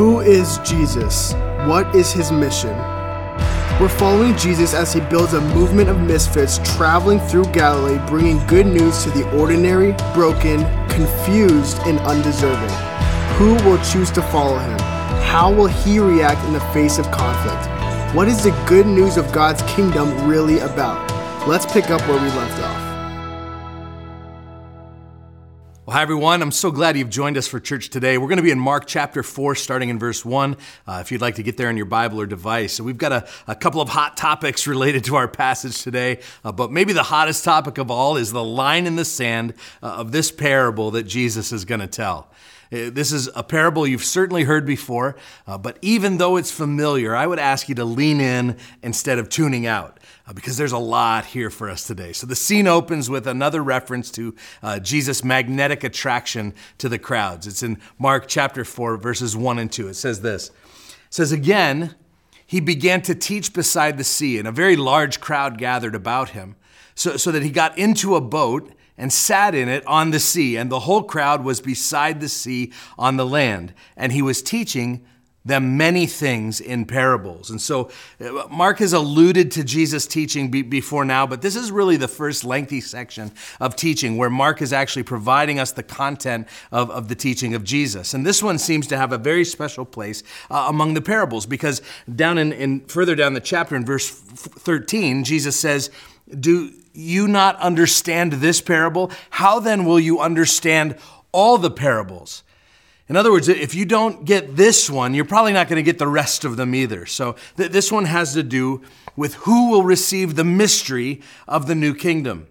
Who is Jesus? What is his mission? We're following Jesus as he builds a movement of misfits traveling through Galilee, bringing good news to the ordinary, broken, confused, and undeserving. Who will choose to follow him? How will he react in the face of conflict? What is the good news of God's kingdom really about? Let's pick up where we left off. Well, hi, everyone. I'm so glad you've joined us for church today. We're going to be in Mark chapter 4, starting in verse 1, uh, if you'd like to get there on your Bible or device. So, we've got a, a couple of hot topics related to our passage today, uh, but maybe the hottest topic of all is the line in the sand uh, of this parable that Jesus is going to tell. Uh, this is a parable you've certainly heard before, uh, but even though it's familiar, I would ask you to lean in instead of tuning out uh, because there's a lot here for us today. So the scene opens with another reference to uh, Jesus' magnetic attraction to the crowds. It's in Mark chapter 4, verses 1 and 2. It says this It says, Again, he began to teach beside the sea, and a very large crowd gathered about him, so, so that he got into a boat and sat in it on the sea, and the whole crowd was beside the sea on the land. And he was teaching them many things in parables. And so uh, Mark has alluded to Jesus' teaching be- before now, but this is really the first lengthy section of teaching where Mark is actually providing us the content of, of the teaching of Jesus. And this one seems to have a very special place uh, among the parables because down in, in further down the chapter in verse 13, Jesus says, Do you not understand this parable? How then will you understand all the parables? In other words, if you don't get this one, you're probably not going to get the rest of them either. So th- this one has to do with who will receive the mystery of the new kingdom.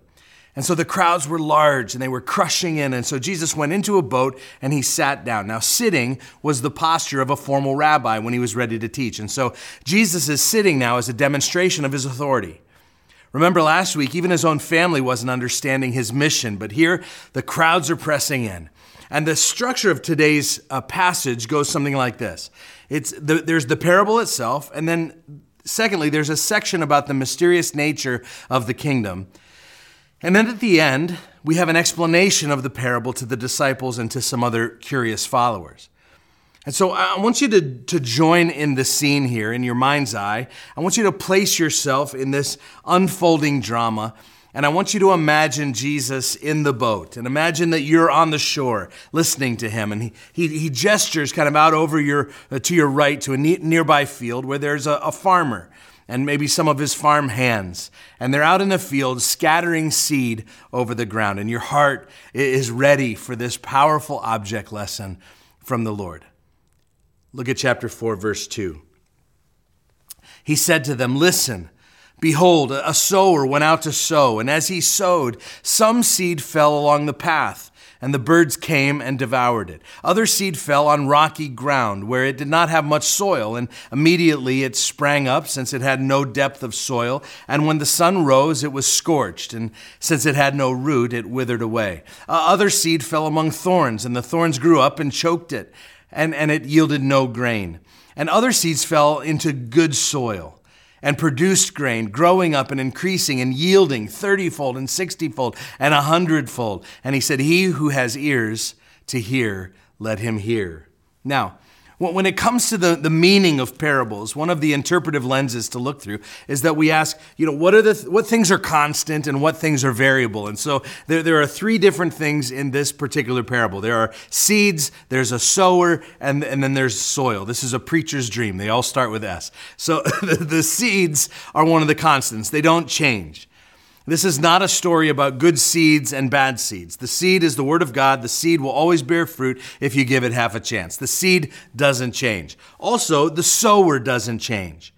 And so the crowds were large and they were crushing in. And so Jesus went into a boat and he sat down. Now, sitting was the posture of a formal rabbi when he was ready to teach. And so Jesus is sitting now as a demonstration of his authority. Remember last week, even his own family wasn't understanding his mission, but here the crowds are pressing in. And the structure of today's uh, passage goes something like this it's the, there's the parable itself, and then secondly, there's a section about the mysterious nature of the kingdom. And then at the end, we have an explanation of the parable to the disciples and to some other curious followers. And so I want you to, to join in the scene here in your mind's eye. I want you to place yourself in this unfolding drama. And I want you to imagine Jesus in the boat and imagine that you're on the shore listening to him. And he, he, he gestures kind of out over your, uh, to your right to a ne- nearby field where there's a, a farmer and maybe some of his farm hands. And they're out in the field scattering seed over the ground. And your heart is ready for this powerful object lesson from the Lord. Look at chapter 4, verse 2. He said to them, Listen, behold, a sower went out to sow, and as he sowed, some seed fell along the path, and the birds came and devoured it. Other seed fell on rocky ground, where it did not have much soil, and immediately it sprang up, since it had no depth of soil. And when the sun rose, it was scorched, and since it had no root, it withered away. Uh, other seed fell among thorns, and the thorns grew up and choked it and, and it yielded no grain. And other seeds fell into good soil and produced grain, growing up and increasing and yielding thirtyfold and sixtyfold and a hundredfold. And he said, He who has ears to hear, let him hear. Now, when it comes to the, the meaning of parables, one of the interpretive lenses to look through is that we ask, you know, what are the what things are constant and what things are variable? And so there, there are three different things in this particular parable. There are seeds, there's a sower, and, and then there's soil. This is a preacher's dream. They all start with S. So the, the seeds are one of the constants. They don't change. This is not a story about good seeds and bad seeds. The seed is the Word of God. The seed will always bear fruit if you give it half a chance. The seed doesn't change. Also, the sower doesn't change.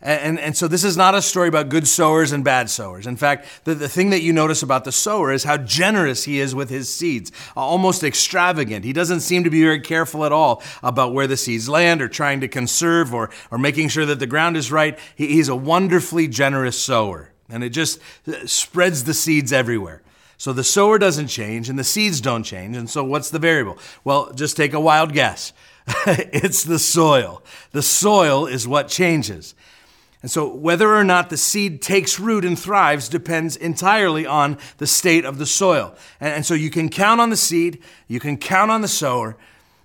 And, and so this is not a story about good sowers and bad sowers. In fact, the, the thing that you notice about the sower is how generous he is with his seeds, almost extravagant. He doesn't seem to be very careful at all about where the seeds land or trying to conserve or, or making sure that the ground is right. He, he's a wonderfully generous sower and it just uh, spreads the seeds everywhere. So the sower doesn't change and the seeds don't change. And so what's the variable? Well, just take a wild guess. it's the soil. The soil is what changes. And so whether or not the seed takes root and thrives depends entirely on the state of the soil. And, so you can count on the seed, you can count on the sower,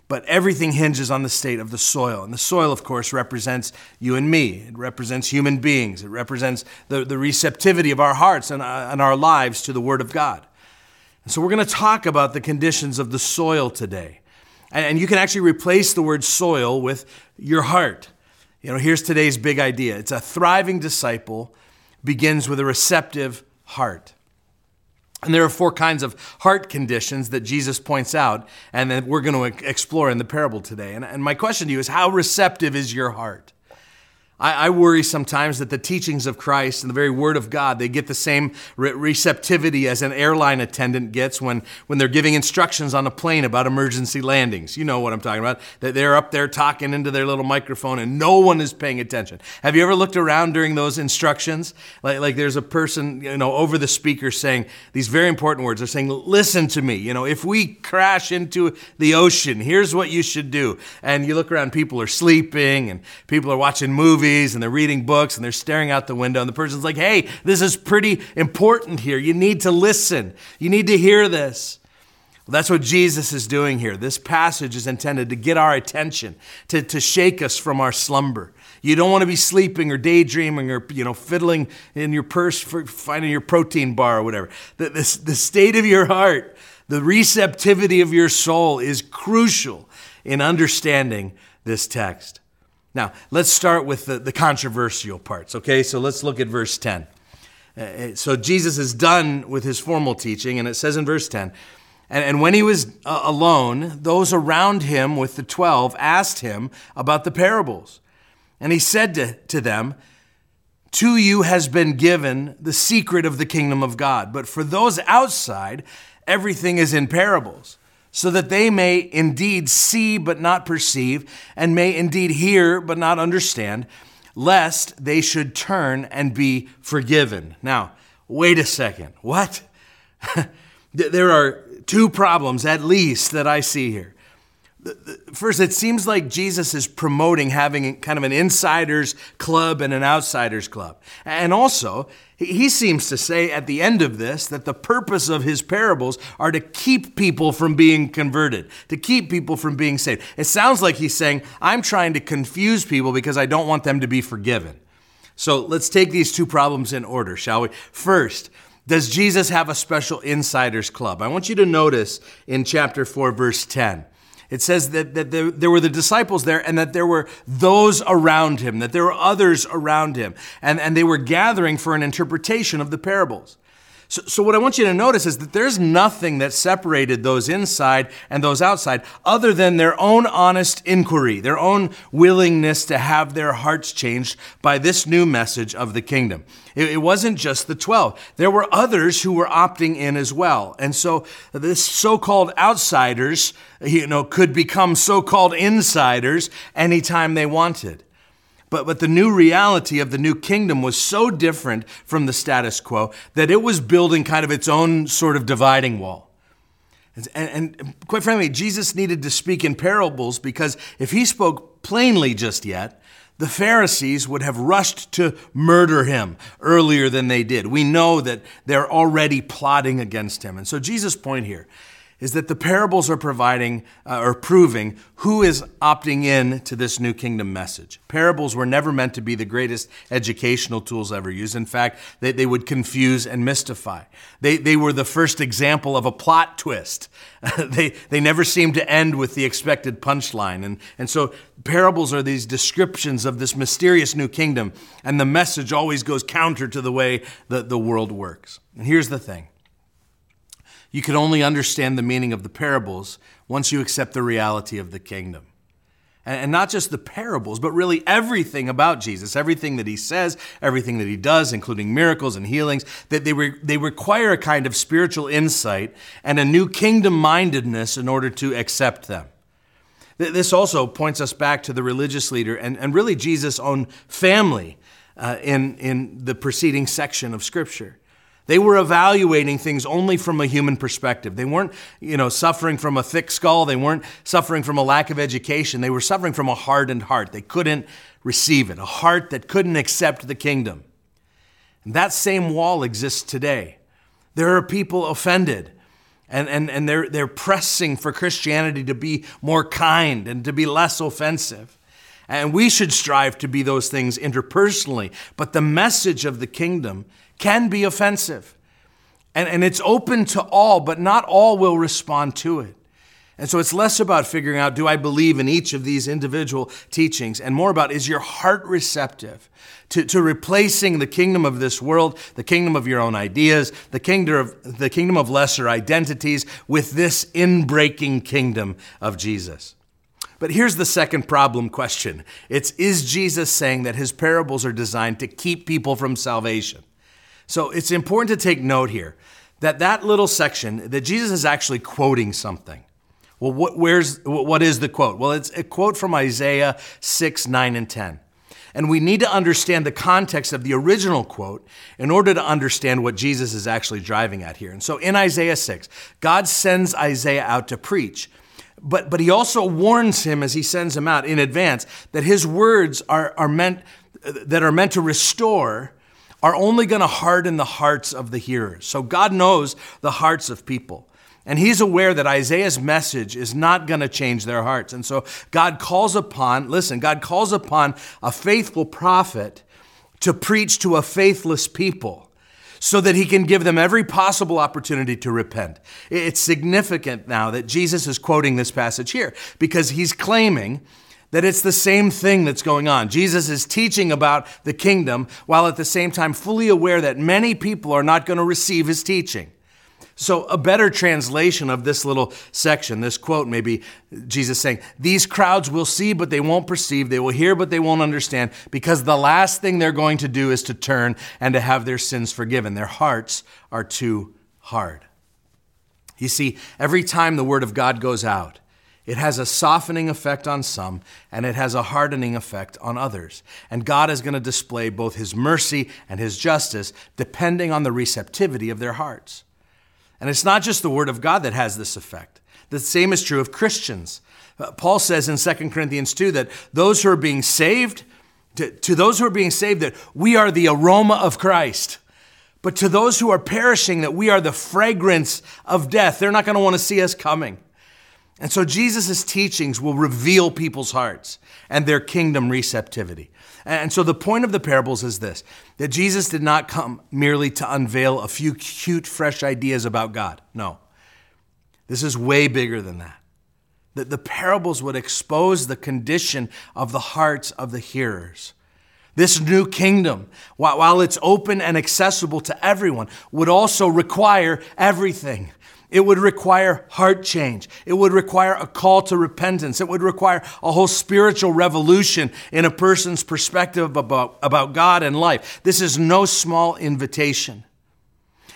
But everything hinges on the state of the soil. And the soil, of course, represents you and me. It represents human beings. It represents the, the receptivity of our hearts and, uh, and our lives to the Word of God. And so we're going to talk about the conditions of the soil today. And, and you can actually replace the word soil with your heart. You know, here's today's big idea it's a thriving disciple begins with a receptive heart. And there are four kinds of heart conditions that Jesus points out and that we're going to explore in the parable today. And, and my question to you is how receptive is your heart? I, I, worry sometimes that the teachings of Christ and the very Word of God, they get the same re- receptivity as an airline attendant gets when, when they're giving instructions on a plane about emergency landings. You know what I'm talking about. That they're up there talking into their little microphone and no one is paying attention. Have you ever looked around during those instructions? Like, like there's a person, you know, over the speaker saying these very important words. They're saying, listen to me. You know, if we crash into the ocean, here's what you should do. And you look around, people are sleeping and people are watching movies movies and they're reading books and they're staring out the window, and the person's like, hey, this is pretty important here. You need to listen, you need to hear this. Well, that's what Jesus is doing here. This passage is intended to get our attention, to, to shake us from our slumber. You don't want to be sleeping or daydreaming or you know fiddling in your purse for finding your protein bar or whatever. The, the, the state of your heart, the receptivity of your soul is crucial in understanding this text. Now, let's start with the, the controversial parts, okay? So let's look at verse 10. Uh, uh, so Jesus is done with his formal teaching, and it says in verse 10 and, and when he was uh, alone, those around him with the 12 asked him about the parables. And he said to, to them, To you has been given the secret of the kingdom of God, but for those outside, everything is in parables so that they may indeed see but not perceive, and may indeed hear but not understand, lest they should turn and be forgiven. Now, wait a second. What? there are two problems at least that I see here. First, it seems like Jesus is promoting having kind of an insiders club and an outsiders club. And also, he seems to say at the end of this that the purpose of his parables are to keep people from being converted, to keep people from being saved. It sounds like he's saying, I'm trying to confuse people because I don't want them to be forgiven. So let's take these two problems in order, shall we? First, does Jesus have a special insiders club? I want you to notice in chapter 4, verse 10 it says that, that there, there, were the disciples there and that there were those around him, that there were others around him, and, and they were gathering for an interpretation of the parables. So, so, what I want you to notice is that there's nothing that separated those inside and those outside other than their own honest inquiry, their own willingness to have their hearts changed by this new message of the kingdom. It, it wasn't just the 12. There were others who were opting in as well. And so this so-called outsiders, you know, could become so-called insiders anytime they wanted. But, but the new reality of the new kingdom was so different from the status quo that it was building kind of its own sort of dividing wall. And, and, quite frankly, Jesus needed to speak in parables because if he spoke plainly just yet, the Pharisees would have rushed to murder him earlier than they did. We know that they're already plotting against him. And so Jesus' point here is that the parables are providing uh, or proving who is opting in to this new kingdom message. Parables were never meant to be the greatest educational tools ever used. In fact, they, they would confuse and mystify. They, they were the first example of a plot twist. they, they never seemed to end with the expected punchline. And, and so parables are these descriptions of this mysterious new kingdom, and the message always goes counter to the way that the world works. And here's the thing you can only understand the meaning of the parables once you accept the reality of the kingdom. And not just the parables, but really everything about Jesus, everything that he says, everything that he does, including miracles and healings, that they, re- they require a kind of spiritual insight and a new kingdom mindedness in order to accept them. This also points us back to the religious leader and, and really Jesus' own family uh, in, in the preceding section of Scripture. They were evaluating things only from a human perspective. They weren't, you know, suffering from a thick skull. They weren't suffering from a lack of education. They were suffering from a hardened heart. They couldn't receive it, a heart that couldn't accept the kingdom. And that same wall exists today. There are people offended And, and, and they're, they're pressing for Christianity to be more kind and to be less offensive. And we should strive to be those things interpersonally. But the message of the kingdom can be offensive. And, and it's open to all, but not all will respond to it. And so it's less about figuring out, do I believe in each of these individual teachings, and more about, is your heart receptive to, to replacing the kingdom of this world, the kingdom of your own ideas, the kingdom of, the kingdom of lesser identities, with this inbreaking kingdom of Jesus? But here's the second problem question it's, is Jesus saying that his parables are designed to keep people from salvation? So it's important to take note here that that little section, that Jesus is actually quoting something. Well, what, where's, what is the quote? Well, it's a quote from Isaiah 6, 9, and 10. And we need to understand the context of the original quote in order to understand what Jesus is actually driving at here. And so in Isaiah 6, God sends Isaiah out to preach. But, but he also warns him as he sends him out in advance that his words are, are meant, that are meant to restore are only going to harden the hearts of the hearers. So God knows the hearts of people. And he's aware that Isaiah's message is not going to change their hearts. And so God calls upon, listen, God calls upon a faithful prophet to preach to a faithless people so that he can give them every possible opportunity to repent. It's significant now that Jesus is quoting this passage here because he's claiming that it's the same thing that's going on. Jesus is teaching about the kingdom while at the same time fully aware that many people are not going to receive his teaching. So, a better translation of this little section, this quote, maybe Jesus saying, These crowds will see, but they won't perceive. They will hear, but they won't understand, because the last thing they're going to do is to turn and to have their sins forgiven. Their hearts are too hard. You see, every time the word of God goes out, it has a softening effect on some, and it has a hardening effect on others. And God is going to display both His mercy and His justice depending on the receptivity of their hearts. And it's not just the Word of God that has this effect. The same is true of Christians. Uh, Paul says in 2 Corinthians 2 that those who are being saved, to, to those who are being saved, that we are the aroma of Christ. But to those who are perishing, that we are the fragrance of death. They're not going to want to see us coming. And so Jesus' teachings will reveal people's hearts and their kingdom receptivity. And so the point of the parables is this that Jesus did not come merely to unveil a few cute, fresh ideas about God. No. This is way bigger than that. That the parables would expose the condition of the hearts of the hearers. This new kingdom, while it's open and accessible to everyone, would also require everything it would require heart change. It would require a call to repentance. It would require a whole spiritual revolution in a person's perspective about, about God and life. This is no small invitation.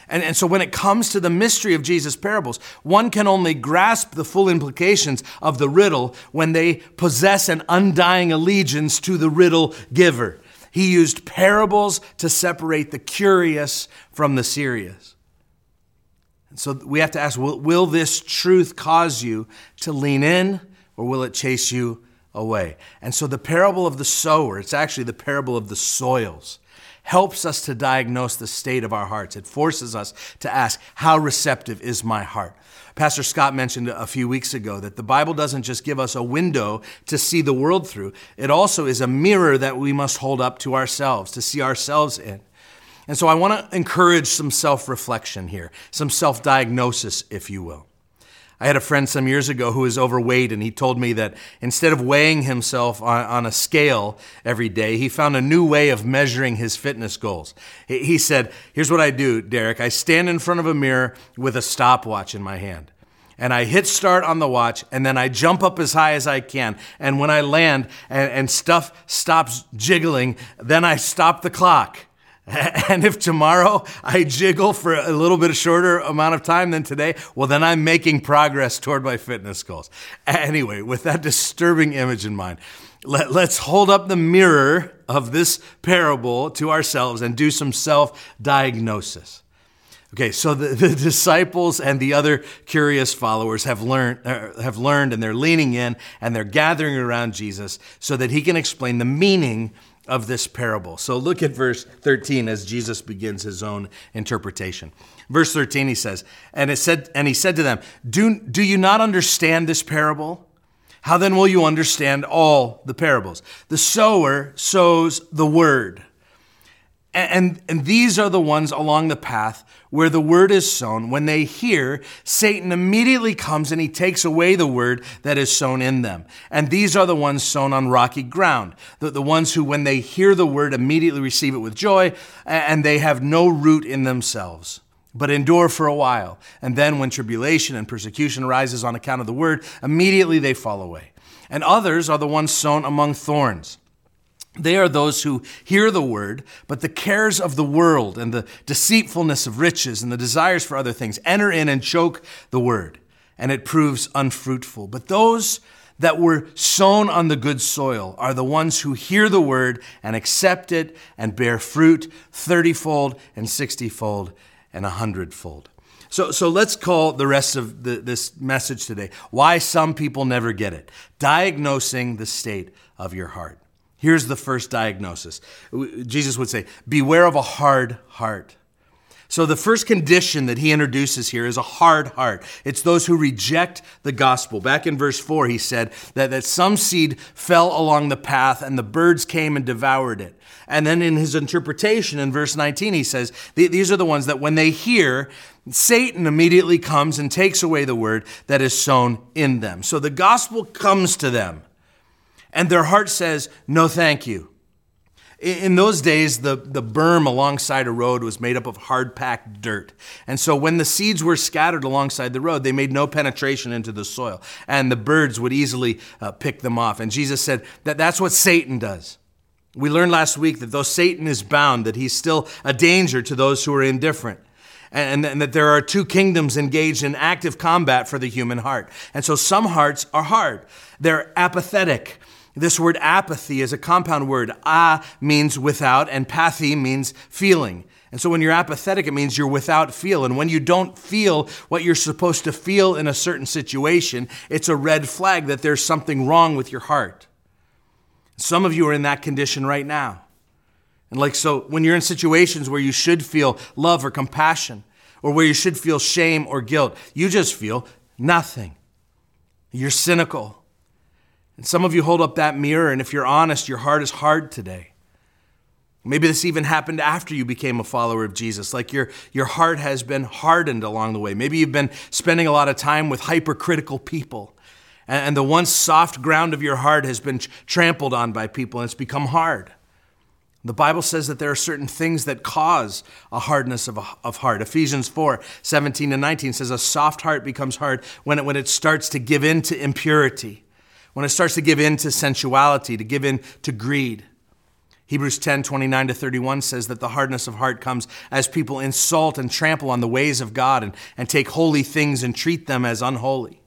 And, and so, when it comes to the mystery of Jesus' parables, one can only grasp the full implications of the riddle when they possess an undying allegiance to the riddle giver. He used parables to separate the curious from the serious. So we have to ask will, will this truth cause you to lean in or will it chase you away? And so the parable of the sower, it's actually the parable of the soils, helps us to diagnose the state of our hearts. It forces us to ask, how receptive is my heart? Pastor Scott mentioned a few weeks ago that the Bible doesn't just give us a window to see the world through, it also is a mirror that we must hold up to ourselves, to see ourselves in. And so I want to encourage some self reflection here, some self diagnosis, if you will. I had a friend some years ago who was overweight, and he told me that instead of weighing himself on, on, a scale every day, he found a new way of measuring his fitness goals. He, he said, Here's what I do, Derek. I stand in front of a mirror with a stopwatch in my hand. And I hit start on the watch, and then I jump up as high as I can. And when I land and, and stuff stops jiggling, then I stop the clock. And if tomorrow I jiggle for a little bit shorter amount of time than today, well, then I'm making progress toward my fitness goals. Anyway, with that disturbing image in mind, let, us hold up the mirror of this parable to ourselves and do some self diagnosis. Okay, so the, the, disciples and the other curious followers have learned, uh, have learned and they're leaning in and they're gathering around Jesus so that he can explain the meaning of this parable. So look at verse 13 as Jesus begins his own interpretation. Verse 13, he says, and it said, and he said to them, do, do you not understand this parable? How then will you understand all the parables? The sower sows the word. And, and these are the ones along the path where the word is sown. When they hear, Satan immediately comes and he takes away the word that is sown in them. And these are the ones sown on rocky ground. The, the ones who, when they hear the word, immediately receive it with joy, and they have no root in themselves but endure for a while. And then, when tribulation and persecution arises on account of the word, immediately they fall away. And others are the ones sown among thorns. They are those who hear the word, but the cares of the world and the deceitfulness of riches and the desires for other things enter in and choke the word, and it proves unfruitful. But those that were sown on the good soil are the ones who hear the word and accept it and bear fruit thirtyfold and sixtyfold and a hundredfold. So, so let's call the rest of the, this message today why some people never get it. Diagnosing the state of your heart. Here's the first diagnosis Jesus would say, Beware of a hard heart. So, the first condition that he introduces here is a hard heart. It's those who reject the gospel. Back in verse 4, he said that, that some seed fell along the path and the birds came and devoured it. And then in his interpretation in verse 19, he says, These are the ones that when they hear, Satan immediately comes and takes away the word that is sown in them. So the gospel comes to them and their heart says, No, thank you. In those days, the, the berm alongside a road was made up of hard packed dirt. And so when the seeds were scattered alongside the road, they made no penetration into the soil. And the birds would easily uh, pick them off. And Jesus said that that's what Satan does. We learned last week that though Satan is bound, that he's still a danger to those who are indifferent. And, and that there are two kingdoms engaged in active combat for the human heart. And so some hearts are hard. They're apathetic. This word apathy is a compound word. A means without, and pathy means feeling. And so when you're apathetic, it means you're without feel. And when you don't feel what you're supposed to feel in a certain situation, it's a red flag that there's something wrong with your heart. Some of you are in that condition right now. And like so, when you're in situations where you should feel love or compassion, or where you should feel shame or guilt, you just feel nothing. You're cynical. And some of you hold up that mirror, and if you're honest, your heart is hard today. Maybe this even happened after you became a follower of Jesus, like your, your heart has been hardened along the way. Maybe you've been spending a lot of time with hypercritical people, and, and the once soft ground of your heart has been trampled on by people, and it's become hard. The Bible says that there are certain things that cause a hardness of, of heart. Ephesians 4 17 and 19 says, A soft heart becomes hard when it, when it starts to give in to impurity when it starts to give in to sensuality, to give in to greed. Hebrews 10 29 to 31 says that the hardness of heart comes as people insult and trample on the ways of God and, and take holy things and treat them as unholy.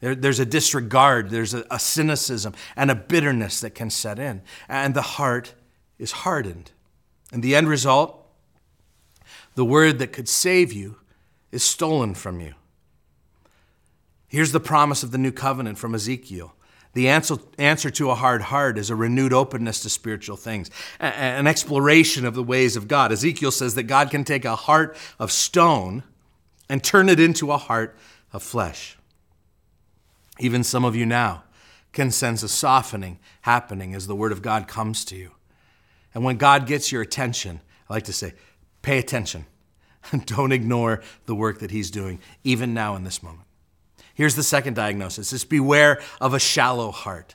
There, there's a disregard, there's a, a cynicism and a bitterness that can set in, and the heart is hardened. And the end result, the word that could save you is stolen from you. Here's the promise of the new covenant from Ezekiel the answer, answer to a hard heart is a renewed openness to spiritual things, an exploration of the ways of God. Ezekiel says that God can take a heart of stone and turn it into a heart of flesh. Even some of you now can sense a softening happening as the Word of God comes to you. And when God gets your attention, I like to say, pay attention. Don't ignore the work that He's doing, even now in this moment. Here's the second diagnosis is beware of a shallow heart.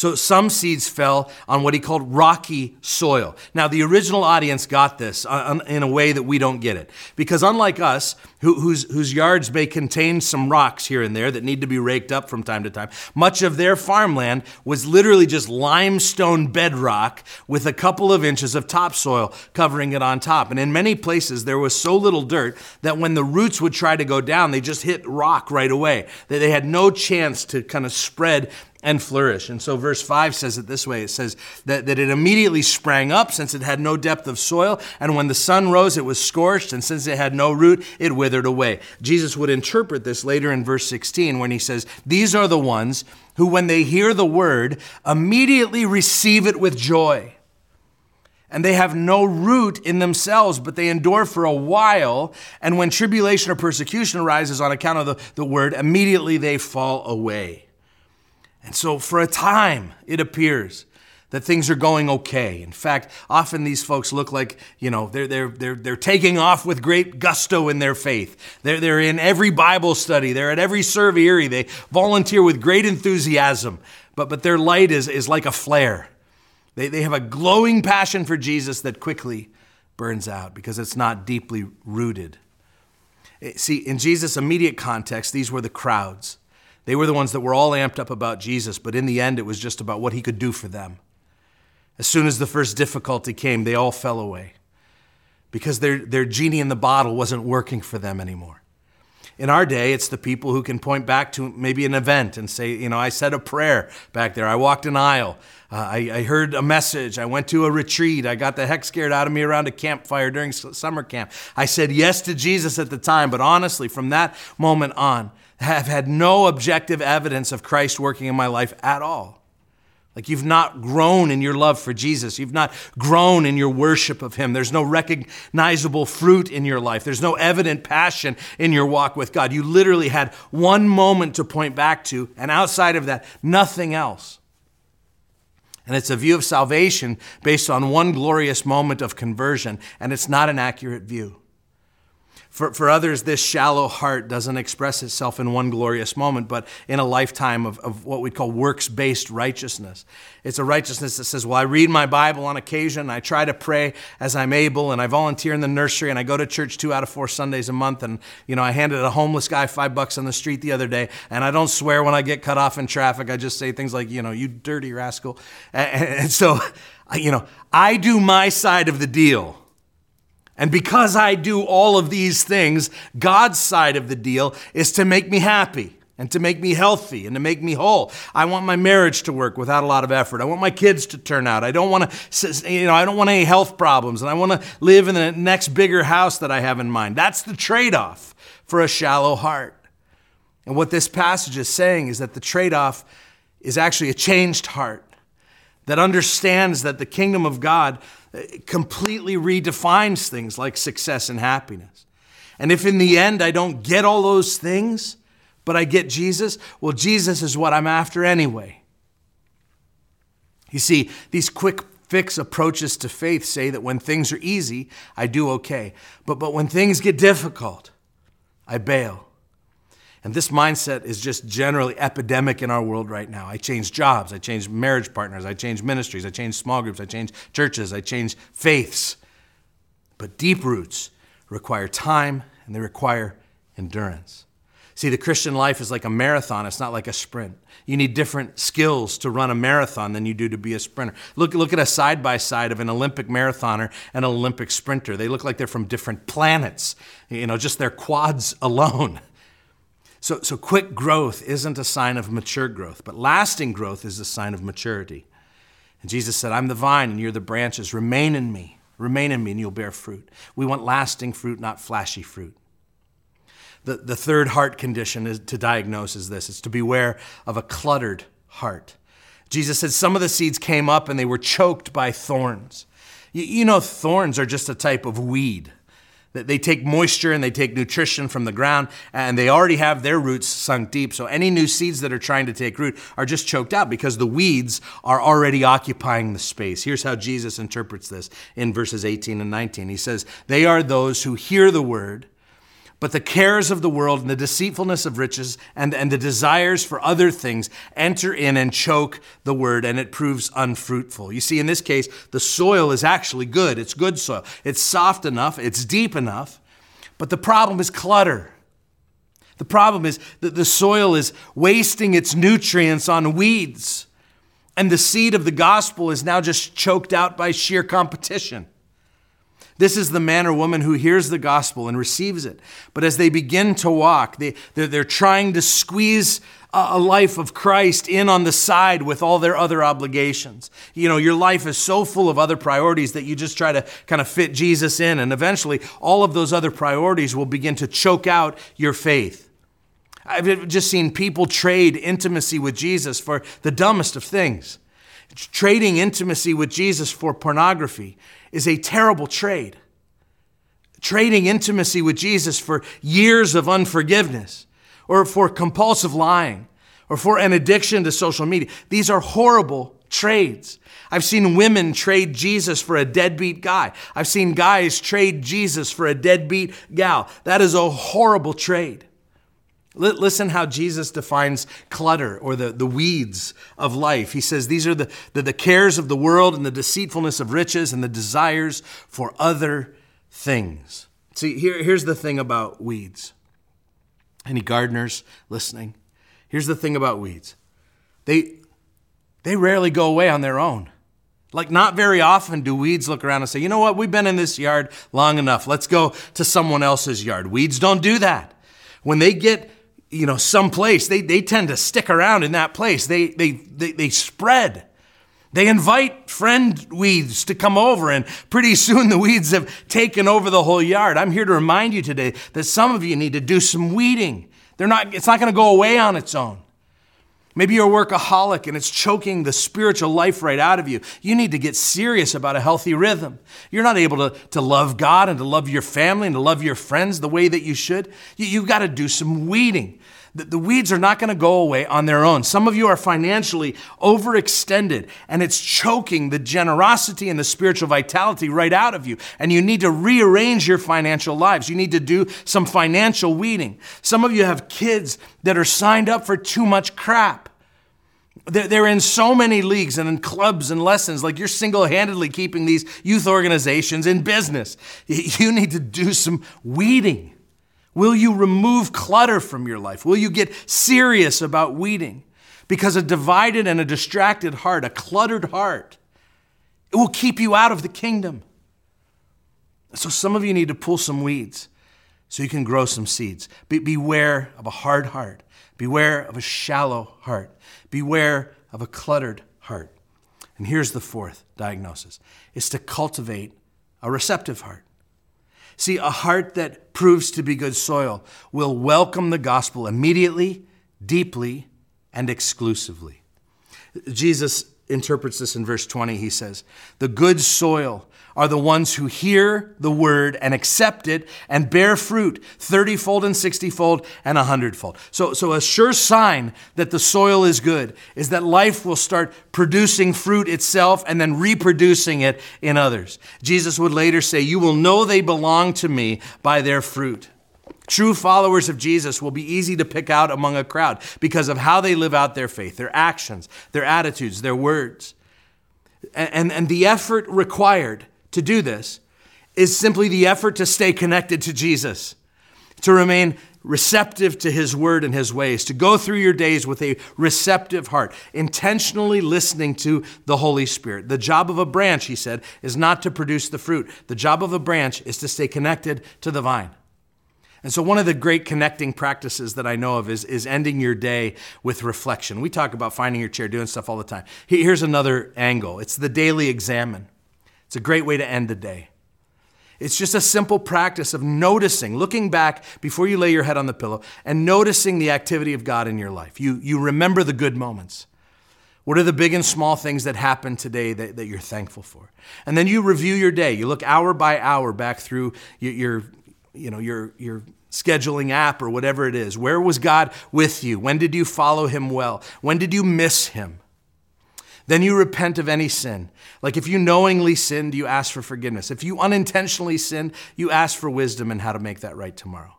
So some seeds fell on what he called rocky soil. Now, the original audience got this uh, in a way that we don't get it. Because unlike us, whose, whose yards may contain some rocks here and there that need to be raked up from time to time, much of their farmland was literally just limestone bedrock with a couple of inches of topsoil covering it on top. And in many places, there was so little dirt that when the roots would try to go down, they just hit rock right away. They had no chance to kind of spread and flourish. And so verse 5 says it this way it says that, that it immediately sprang up since it had no depth of soil, and when the sun rose, it was scorched, and since it had no root, it withered away. Jesus would interpret this later in verse 16 when he says, These are the ones who, when they hear the word, immediately receive it with joy. and they have no root in themselves, but they endure for a while. And when tribulation or persecution arises on account of the, the word, immediately they fall away. And so, for a time, it appears that things are going okay. In fact, often these folks look like, you know, they're, they're, they're, they're taking off with great gusto in their faith. They're, they're in every Bible study, they're at every serviere, they volunteer with great enthusiasm, but, but their light is, is like a flare. They, they have a glowing passion for Jesus that quickly burns out because it's not deeply rooted. Eh, see, in Jesus' immediate context, these were the crowds. They were the ones that were all amped up about Jesus, but in the end, it was just about what he could do for them. As soon as the first difficulty came, they all fell away because their, their genie in the bottle wasn't working for them anymore. In our day, it's the people who can point back to maybe an event and say, you know, I said a prayer back there. I walked an aisle. Uh, I, I, heard a message. I went to a retreat. I got the heck scared out of me around a campfire during summer camp. I said yes to Jesus at the time, but honestly, from that moment on, have had no objective evidence of Christ working in my life at all. Like you've not grown in your love for Jesus. You've not grown in your worship of Him. There's no recognizable fruit in your life. There's no evident passion in your walk with God. You literally had one moment to point back to, and outside of that, nothing else. And it's a view of salvation based on one glorious moment of conversion, and it's not an accurate view. For, for others, this shallow heart doesn't express itself in one glorious moment, but in a lifetime of, of what we call works based righteousness. It's a righteousness that says, Well, I read my Bible on occasion, I try to pray as I'm able, and I volunteer in the nursery, and I go to church two out of four Sundays a month. And, you know, I handed a homeless guy five bucks on the street the other day, and I don't swear when I get cut off in traffic. I just say things like, You know, you dirty rascal. And, and so, you know, I do my side of the deal. And because I do all of these things, God's side of the deal is to make me happy and to make me healthy and to make me whole. I want my marriage to work without a lot of effort. I want my kids to turn out. I don't want to, you know, I don't want any health problems, and I want to live in the next bigger house that I have in mind. That's the trade-off for a shallow heart. And what this passage is saying is that the trade-off is actually a changed heart that understands that the kingdom of God completely redefines things like success and happiness. And if in the end I don't get all those things, but I get Jesus, well, Jesus is what I'm after anyway. You see, these quick fix approaches to faith say that when things are easy, I do okay. But, but when things get difficult, I bail. And this mindset is just generally epidemic in our world right now. I change jobs, I change marriage partners, I change ministries, I change small groups, I change churches, I change faiths. But deep roots require time and they require endurance. See, the Christian life is like a marathon, it's not like a sprint. You need different skills to run a marathon than you do to be a sprinter. Look, look at a side by side of an Olympic marathoner and an Olympic sprinter. They look like they're from different planets, you know, just their quads alone. So, so quick growth isn't a sign of mature growth, but lasting growth is a sign of maturity. And Jesus said, I'm the vine and you're the branches. Remain in me. Remain in me and you'll bear fruit. We want lasting fruit, not flashy fruit. The, the third heart condition is, to diagnose is this it's to beware of a cluttered heart. Jesus said some of the seeds came up and they were choked by thorns. You, you know, thorns are just a type of weed. That they take moisture and they take nutrition from the ground, and they already have their roots sunk deep. So any new seeds that are trying to take root are just choked out because the weeds are already occupying the space. Here's how Jesus interprets this in verses 18 and 19. He says, They are those who hear the word but the cares of the world and the deceitfulness of riches and, and the desires for other things enter in and choke the word, and it proves unfruitful. You see, in this case, the soil is actually good. It's good soil. It's soft enough, it's deep enough, but the problem is clutter. The problem is that the soil is wasting its nutrients on weeds, and the seed of the gospel is now just choked out by sheer competition. This is the man or woman who hears the gospel and receives it. But as they begin to walk, they, they're, they're trying to squeeze a life of Christ in on the side with all their other obligations. You know, your life is so full of other priorities that you just try to kind of fit Jesus in, and eventually all of those other priorities will begin to choke out your faith. I've just seen people trade intimacy with Jesus for the dumbest of things. Trading intimacy with Jesus for pornography is a terrible trade. Trading intimacy with Jesus for years of unforgiveness or for compulsive lying or for an addiction to social media. These are horrible trades. I've seen women trade Jesus for a deadbeat guy. I've seen guys trade Jesus for a deadbeat gal. That is a horrible trade. Listen how Jesus defines clutter or the, the weeds of life. He says these are the, the, the cares of the world and the deceitfulness of riches and the desires for other things. See, here, here's the thing about weeds. Any gardeners listening? Here's the thing about weeds. They, they rarely go away on their own. Like, not very often do weeds look around and say, you know what, we've been in this yard long enough. Let's go to someone else's yard. Weeds don't do that. When they get you know, some place, they, they tend to stick around in that place. They, they, they, they spread. They invite friend weeds to come over, and pretty soon the weeds have taken over the whole yard. I'm here to remind you today that some of you need to do some weeding. They're not, it's not going to go away on its own. Maybe you're a workaholic and it's choking the spiritual life right out of you. You need to get serious about a healthy rhythm. You're not able to, to love God and to love your family and to love your friends the way that you should. You, you've got to do some weeding. The, weeds are not going to go away on their own. Some of you are financially overextended and it's choking the generosity and the spiritual vitality right out of you. And you need to rearrange your financial lives. You need to do some financial weeding. Some of you have kids that are signed up for too much crap. They're in so many leagues and in clubs and lessons, like you're single handedly keeping these youth organizations in business. You need to do some weeding. Will you remove clutter from your life? Will you get serious about weeding? Because a divided and a distracted heart, a cluttered heart, it will keep you out of the kingdom. So some of you need to pull some weeds so you can grow some seeds. Be- beware of a hard heart. Beware of a shallow heart. Beware of a cluttered heart. And here's the fourth diagnosis is to cultivate a receptive heart. See, a heart that proves to be good soil will welcome the gospel immediately, deeply, and exclusively. Jesus interprets this in verse 20. He says, The good soil are the ones who hear the word and accept it and bear fruit 30 fold and 60 fold and 100 fold. So, so a sure sign that the soil is good is that life will start producing fruit itself and then reproducing it in others. Jesus would later say, You will know they belong to me by their fruit. True followers of Jesus will be easy to pick out among a crowd because of how they live out their faith, their actions, their attitudes, their words. And, and, and the effort required to do this is simply the effort to stay connected to Jesus, to remain receptive to his word and his ways, to go through your days with a receptive heart, intentionally listening to the Holy Spirit. The job of a branch, he said, is not to produce the fruit. The job of a branch is to stay connected to the vine. And so, one of the great connecting practices that I know of is, is ending your day with reflection. We talk about finding your chair, doing stuff all the time. Here's another angle it's the daily examen. It's a great way to end the day. It's just a simple practice of noticing, looking back before you lay your head on the pillow and noticing the activity of God in your life. You, you remember the good moments. What are the big and small things that happened today that, that you're thankful for? And then you review your day. You look hour by hour back through your, your you know, your, your scheduling app or whatever it is. Where was God with you? When did you follow him well? When did you miss him? Then you repent of any sin. Like if you knowingly sinned, you ask for forgiveness. If you unintentionally sinned, you ask for wisdom and how to make that right tomorrow.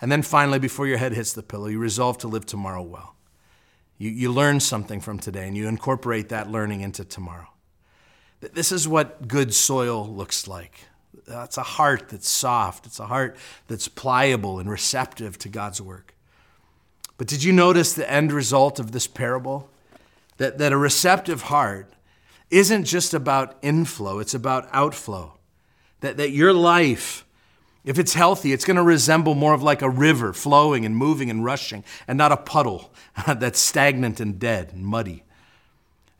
And then finally, before your head hits the pillow, you resolve to live tomorrow well. You, you learn something from today and you incorporate that learning into tomorrow. This is what good soil looks like. That's a heart that's soft, it's a heart that's pliable and receptive to God's work. But did you notice the end result of this parable? That, that a receptive heart isn't just about inflow, it's about outflow. That, that your life, if it's healthy, it's going to resemble more of like a river flowing and moving and rushing, and not a puddle that's stagnant and dead and muddy.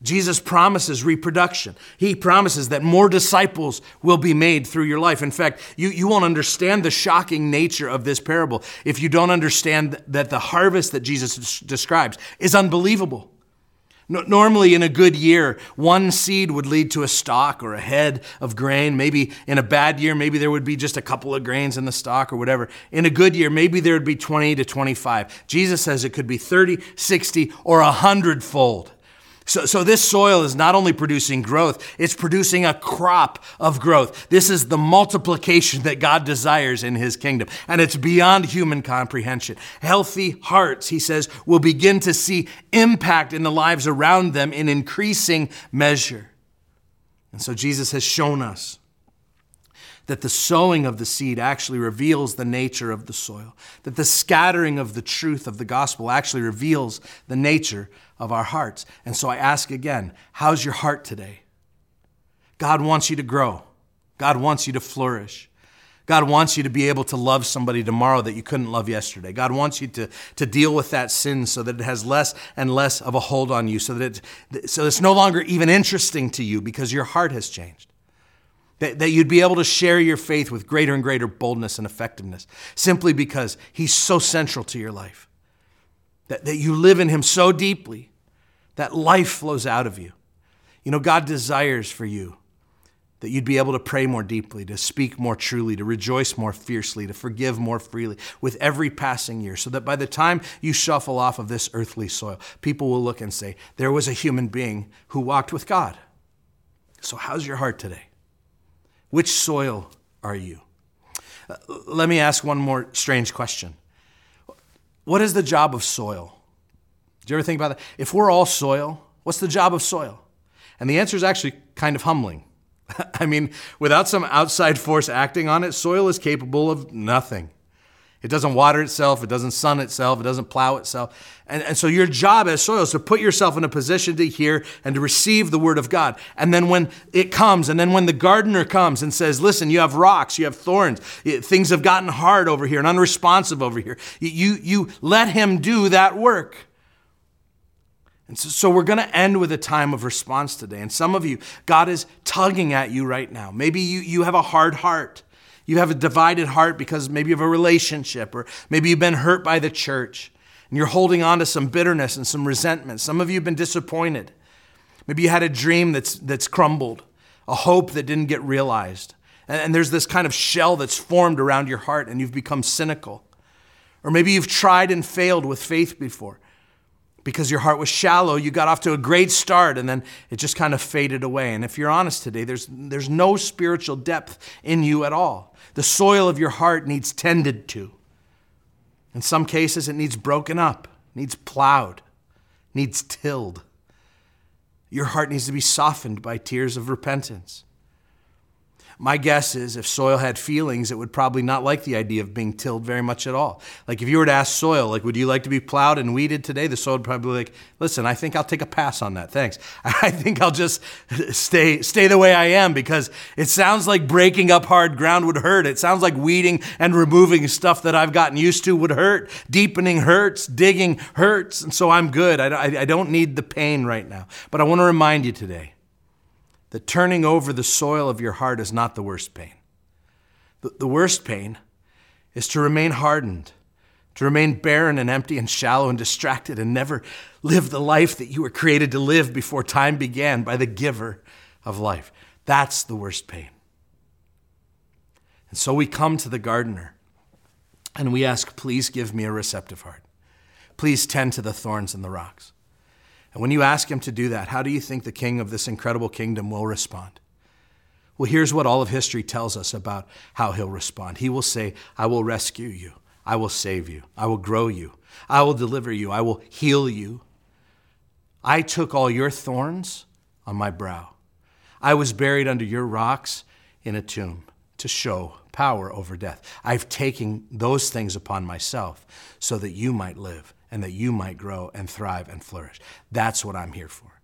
Jesus promises reproduction. He promises that more disciples will be made through your life. In fact, you, you won't understand the shocking nature of this parable if you don't understand that the harvest that Jesus describes is unbelievable. No, normally, in a good year, one seed would lead to a stalk or a head of grain. Maybe in a bad year, maybe there would be just a couple of grains in the stalk or whatever. In a good year, maybe there would be 20 to 25. Jesus says it could be 30, 60, or a hundredfold. So, so this soil is not only producing growth, it's producing a crop of growth. This is the multiplication that God desires in his kingdom. And it's beyond human comprehension. Healthy hearts, he says, will begin to see impact in the lives around them in increasing measure. And so Jesus has shown us that the sowing of the seed actually reveals the nature of the soil, that the scattering of the truth of the gospel actually reveals the nature of our hearts. And so I ask again, how's your heart today? God wants you to grow. God wants you to flourish. God wants you to be able to love somebody tomorrow that you couldn't love yesterday. God wants you to, to deal with that sin so that it has less and less of a hold on you, so that it, so it's no longer even interesting to you because your heart has changed. That, that you'd be able to share your faith with greater and greater boldness and effectiveness simply because He's so central to your life. That, that you live in Him so deeply that life flows out of you. You know, God desires for you that you'd be able to pray more deeply, to speak more truly, to rejoice more fiercely, to forgive more freely with every passing year, so that by the time you shuffle off of this earthly soil, people will look and say, There was a human being who walked with God. So, how's your heart today? Which soil are you? Uh, let me ask one more strange question What is the job of soil? Do you ever think about that? If we're all soil, what's the job of soil? And the answer is actually kind of humbling. I mean, without some outside force acting on it, soil is capable of nothing. It doesn't water itself, it doesn't sun itself, it doesn't plow itself. And, and so your job as soil is to put yourself in a position to hear and to receive the word of God. And then when it comes, and then when the gardener comes and says, listen, you have rocks, you have thorns, things have gotten hard over here and unresponsive over here, you, you let him do that work. And so, so we're going to end with a time of response today. And some of you, God is tugging at you right now. Maybe you, you have a hard heart. You have a divided heart because maybe you have a relationship, or maybe you've been hurt by the church and you're holding on to some bitterness and some resentment. Some of you have been disappointed. Maybe you had a dream that's, that's crumbled, a hope that didn't get realized. And, and there's this kind of shell that's formed around your heart and you've become cynical. Or maybe you've tried and failed with faith before because your heart was shallow, you got off to a great start and then it just kind of faded away. And if you're honest today, there's, there's no spiritual depth in you at all. The soil of your heart needs tended to. In some cases, it needs broken up, needs plowed, needs tilled. Your heart needs to be softened by tears of repentance. My guess is if soil had feelings, it would probably not like the idea of being tilled very much at all. Like if you were to ask soil, like, would you like to be plowed and weeded today? The soil would probably be like, listen, I think I'll take a pass on that. Thanks. I think I'll just stay, stay the way I am because it sounds like breaking up hard ground would hurt. It sounds like weeding and removing stuff that I've gotten used to would hurt. Deepening hurts, digging hurts. And so I'm good. I, I don't need the pain right now. But I want to remind you today that turning over the soil of your heart is not the worst pain. The, the worst pain is to remain hardened, to remain barren and empty and shallow and distracted and never live the life that you were created to live before time began by the giver of life. That's the worst pain. And so we come to the gardener and we ask, please give me a receptive heart. Please tend to the thorns and the rocks. And when you ask him to do that, how do you think the king of this incredible kingdom will respond? Well, here's what all of history tells us about how he'll respond. He will say, I will rescue you. I will save you. I will grow you. I will deliver you. I will heal you. I took all your thorns on my brow. I was buried under your rocks in a tomb to show power over death. I've taken those things upon myself so that you might live and that you might grow and thrive and flourish. That's what I'm here for.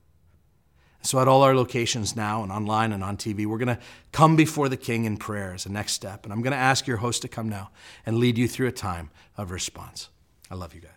So, at all our locations now and online and on TV, we're going to come before the King in prayer as a next step. And I'm going to ask your host to come now and lead you through a time of response. I love you guys.